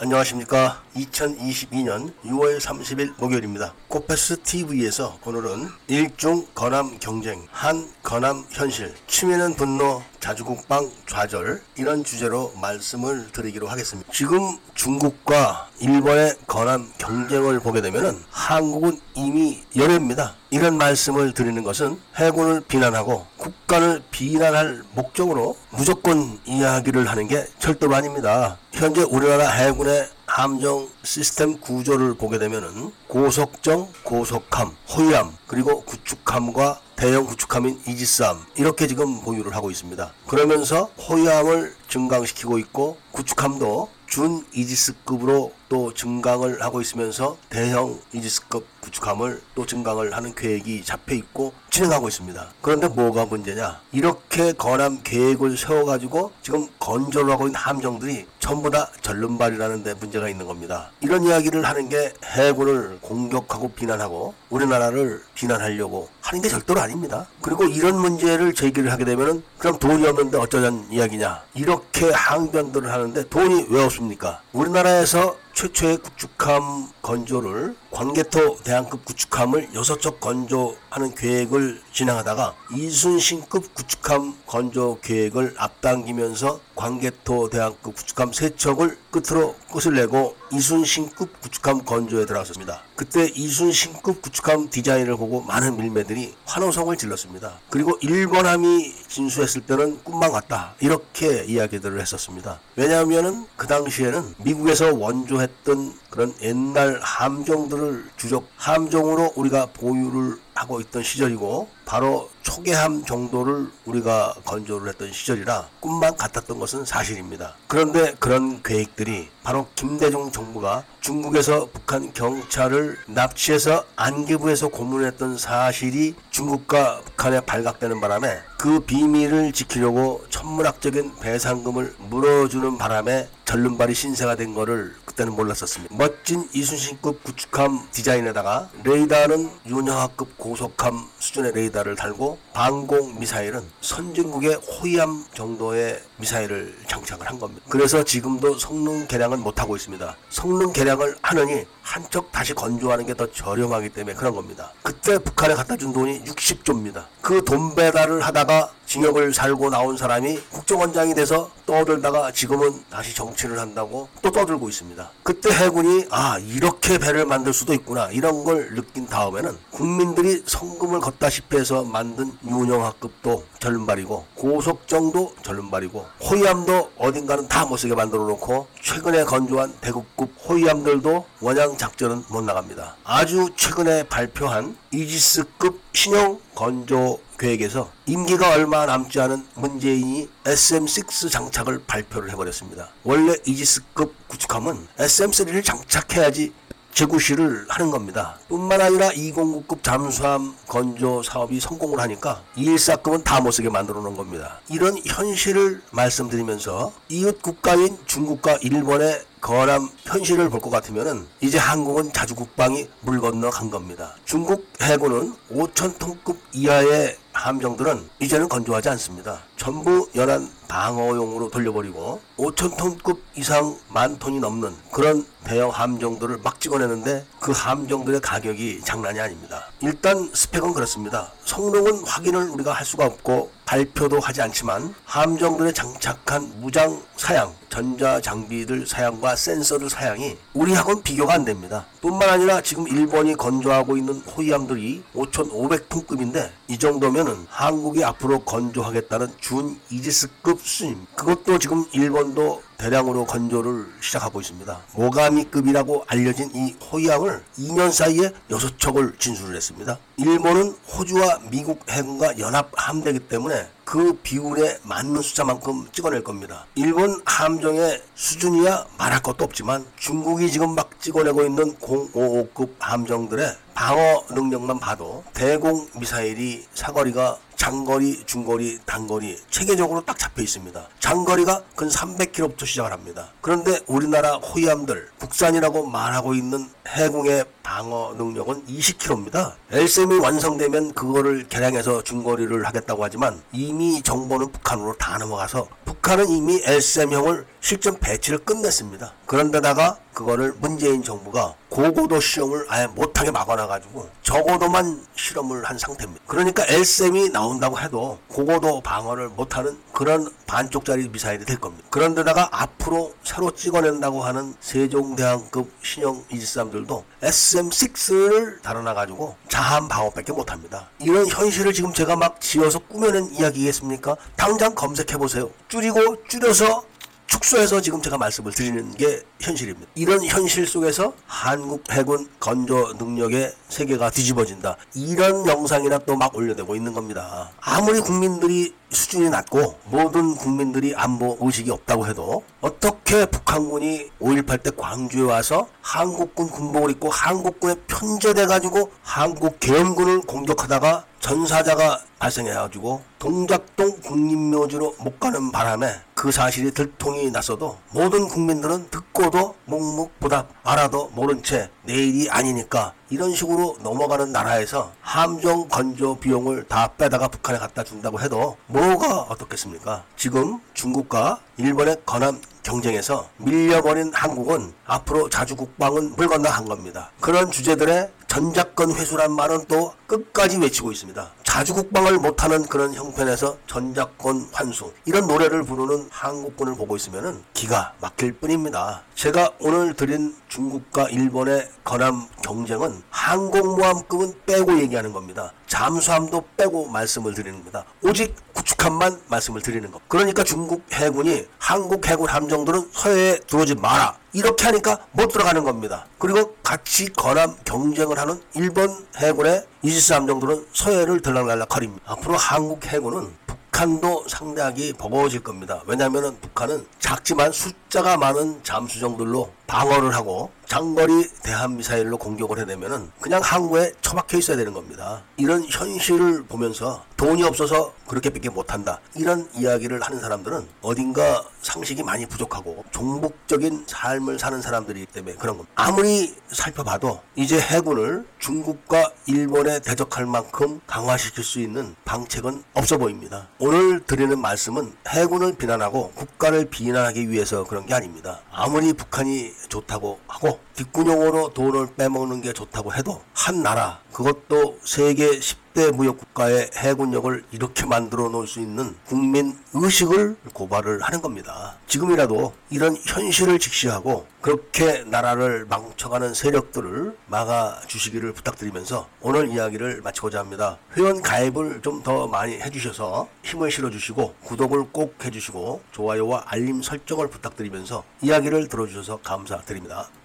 안녕하십니까. 2022년 6월 30일 목요일입니다. 코페스 TV에서 오늘은 일중 건함 경쟁, 한 건함 현실, 치매는 분노, 자주국방 좌절 이런 주제로 말씀을 드리기로 하겠습니다. 지금 중국과 일본의 건함 경쟁을 보게 되면은 한국은 이미 열애입니다. 이런 말씀을 드리는 것은 해군을 비난하고 국간을 비난할 목적으로 무조건 이야기를 하는 게 절대로 아닙니다. 현재 우리나라 해군의 함정 시스템 구조를 보게 되면은 고속정, 고속함, 호위함, 그리고 구축함과 대형 구축함인 이지스함 이렇게 지금 보유를 하고 있습니다. 그러면서 호위함을 증강시키고 있고 구축함도 준 이지스급으로 또 증강을 하고 있으면서 대형 이지스급 구축함을 또 증강을 하는 계획이 잡혀 있고 진행하고 있습니다. 그런데 뭐가 문제냐? 이렇게 건함 계획을 세워가지고 지금 건조를 하고 있는 함정들이 전부 다 절름발이라는 데 문제가 있는 겁니다. 이런 이야기를 하는 게 해군을 공격하고 비난하고 우리나라를 비난하려고 하는 게 절대로 아닙니다. 그리고 이런 문제를 제기를 하게 되면은 그럼 돈이 없는데 어쩌자는 이야기냐? 이렇게 항변들을 하는데 돈이 왜 없습니까? 우리나라에서 최초의 구축함 건조를 광개토 대항급 구축함을 여섯 척 건조하는 계획을 진행하다가 이순신급 구축함 건조 계획을 앞당기면서 광개토 대항급 구축함 세 척을 끝으로 끝을 내고 이순신급 구축함 건조에 들어갔습니다. 그때 이순신급 구축함 디자인을 보고 많은 밀매들이 환호성을 질렀습니다. 그리고 일본함이 진수했을 때는 꿈만 같다 이렇게 이야기들을 했었습니다. 왜냐하면은 그 당시에는 미국에서 원조했던 그런 옛날 함정들을 주적 함정으로 우리가 보유를 하고 있던 시절이고 바로 초계함 정도를 우리가 건조를 했던 시절이라 꿈만 같았던 것은 사실입니다. 그런데 그런 계획들이 바로 김대중 정부가 중국에서 북한 경찰을 납치해서 안기부에서 고문했던 사실이 중국과 북한에 발각되는 바람에 그 비밀을 지키려고 천문학적인 배상금을 물어주는 바람에 절름발이 신세가 된 거를 그때는 몰랐었습니다. 멋진 이순신급 구축함 디자인에다가 레이더는 윤영하급 고속함 수준의 레이더를 달고 방공 미사일은 선진국의 호위함 정도의 미사일을 장착을 한 겁니다. 그래서 지금도 성능 개량은 못하고 있습니다. 성능 개량을 하느니 한쪽 다시 건조하는 게 더 저렴하기 때문에 그런 겁니다. 그때 북한에 갖다 준 돈이 60조입니다. 그 돈 배달을 하다가 징역을 살고 나온 사람이 국정원장이 돼서 떠들다가 지금은 다시 정치를 한다고 또 떠들고 있습니다. 그때 해군이 아 이렇게 배를 만들 수도 있구나 이런 걸 느낀 다음에는 국민들이 성금을 걷다시피 해서 만든 윤영학급도 절름발이고 고속정도 절름발이고 호위함도 어딘가는 다 못쓰게 만들어 놓고 최근에 건조한 대국급 호위함들도 원양 작전은 못 나갑니다. 아주 최근에 발표한 이지스급 신형 건조 계획에서 임기가 얼마 남지 않은 문재인이 SM6 장착을 발표를 해버렸습니다. 원래 이지스급 구축함은 SM3를 장착해야지 재구시를 하는 겁니다. 뿐만 아니라 209급 잠수함 건조 사업이 성공을 하니까 214급은 다 못쓰게 만들어 놓은 겁니다. 이런 현실을 말씀드리면서 이웃 국가인 중국과 일본의 거남 현실을 볼 것 같으면은 이제 한국은 자주 국방이 물 건너 간 겁니다. 중국 해군은 5천 톤급 이하의 함정들은 이제는 건조하지 않습니다. 전부 연안 방어용으로 돌려버리고 5천 톤급 이상 만 톤이 넘는 그런 대형 함정들을 막 찍어내는데 그 함정들의 가격이 장난이 아닙니다. 일단 스펙은 그렇습니다. 성능은 확인을 우리가 할 수가 없고 발표도 하지 않지만 함정들에 장착한 무장 사양, 전자 장비들 사양과 센서들 사양이 우리하고는 비교가 안 됩니다. 뿐만 아니라 지금 일본이 건조하고 있는 호위함들이 5,500톤급인데 이 정도면은 한국이 앞으로 건조하겠다는 준 이지스급 수준. 그것도 지금 일본도 대량으로 건조를 시작하고 있습니다. 모가미급이라고 알려진 이 호위함을 2년 사이에 6척을 진수를 했습니다. 일본은 호주와 미국 해군과 연합 함대기 때문에 그 비율에 맞는 숫자만큼 찍어낼 겁니다. 일본 함정의 수준이야 말할 것도 없지만 중국이 지금 막 찍어내고 있는 055급 함정들의 방어 능력만 봐도 대공 미사일이 사거리가 장거리, 중거리, 단거리 체계적으로 딱 잡혀 있습니다. 장거리가 근 300km부터 시작을 합니다. 그런데 우리나라 호위함들 국산이라고 말하고 있는 해공의 방어 능력은 20km입니다. LSM이 완성되면 그거를 개량해서 중거리를 하겠다고 하지만 이미 정보는 북한으로 다 넘어가서 북한은 이미 LSM형을 실전 배치를 끝냈습니다. 그런데다가 그거를 문재인 정부가 고고도 시험을 아예 못하게 막아놔가지고 저고도만 실험을 한 상태입니다. 그러니까 LSM이 나온다고 해도 고고도 방어를 못하는 그런 반쪽짜리 미사일이 될 겁니다. 그런데다가 앞으로 새로 찍어낸다고 하는 세종대왕급 신형 23들도 SM6를 달아놔가지고 자한 방어밖에 못합니다. 이런 현실을 지금 제가 막 지어서 꾸며낸 이야기겠습니까? 당장 검색해보세요. 줄이고 줄여서 축소해서 지금 제가 말씀을 드리는 게 현실입니다. 이런 현실 속에서 한국 해군 건조 능력의 세계가 뒤집어진다. 이런 영상이나 또 막 올려대고 있는 겁니다. 아무리 국민들이 수준이 낮고 모든 국민들이 안보 의식이 없다고 해도 어떻게 북한군이 5.18 때 광주에 와서 한국군 군복을 입고 한국군에 편제돼 가지고 한국 계엄군을 공격하다가 전사자가 발생해가지고 동작동 국립묘지로 못 가는 바람에 그 사실이 들통이 났어도 모든 국민들은 듣고도 묵묵부답 알아도 모른 채 내일이 아니니까 이런 식으로 넘어가는 나라에서 함정 건조 비용을 다 빼다가 북한에 갖다 준다고 해도 뭐가 어떻겠습니까? 지금 중국과 일본의 건함 경쟁에서 밀려버린 한국은 앞으로 자주 국방은 물 건너 한 겁니다. 그런 주제들의 전작권 회수란 말은 또 끝까지 외치고 있습니다. 자주국방을 못하는 그런 형편에서 전작권 환수 이런 노래를 부르는 한국군을 보고 있으면 기가 막힐 뿐입니다. 제가 오늘 드린 중국과 일본의 건함 경쟁은 항공모함급은 빼고 얘기하는 겁니다. 잠수함도 빼고 말씀을 드리는 겁니다. 오직 구축함만 말씀을 드리는 것. 그러니까 중국 해군이 한국 해군 함정들은 서해에 들어오지 마라. 이렇게 하니까 못 들어가는 겁니다. 그리고 같이 건함 경쟁을 하는 일본 해군의 이지스 함정들은 서해를 들락날락거립니다. 앞으로 한국 해군은 북한도 상당히 버거워질 겁니다. 왜냐하면 북한은 작지만 숫자가 많은 잠수정들로 방어를 하고 장거리 대한 미사일로 공격을 해내면은 그냥 항구에 처박혀 있어야 되는 겁니다. 이런 현실을 보면서 돈이 없어서 그렇게밖에 못한다. 이런 이야기를 하는 사람들은 어딘가 상식이 많이 부족하고 종북적인 삶을 사는 사람들이기 때문에 그런 겁니다. 아무리 살펴봐도 이제 해군을 중국과 일본에 대적할 만큼 강화시킬 수 있는 방책은 없어 보입니다. 오늘 드리는 말씀은 해군을 비난하고 국가를 비난하기 위해서 그런 게 아닙니다. 아무리 북한이 좋다고 하고 뒷구녕으로 돈을 빼먹는 게 좋다고 해도 한 나라 그것도 세계 10 대 무역 국가의 해군력을 이렇게 만들어 놓을 수 있는 국민 의식을 고발을 하는 겁니다. 지금이라도 이런 현실을 직시하고 그렇게 나라를 망쳐가는 세력들을 막아 주시기를 부탁드리면서 오늘 이야기를 마치고자 합니다. 회원 가입을 좀 더 많이 해주셔서 힘을 실어주시고 구독을 꼭 해주시고 좋아요와 알림 설정을 부탁드리면서 이야기를 들어주셔서 감사드립니다.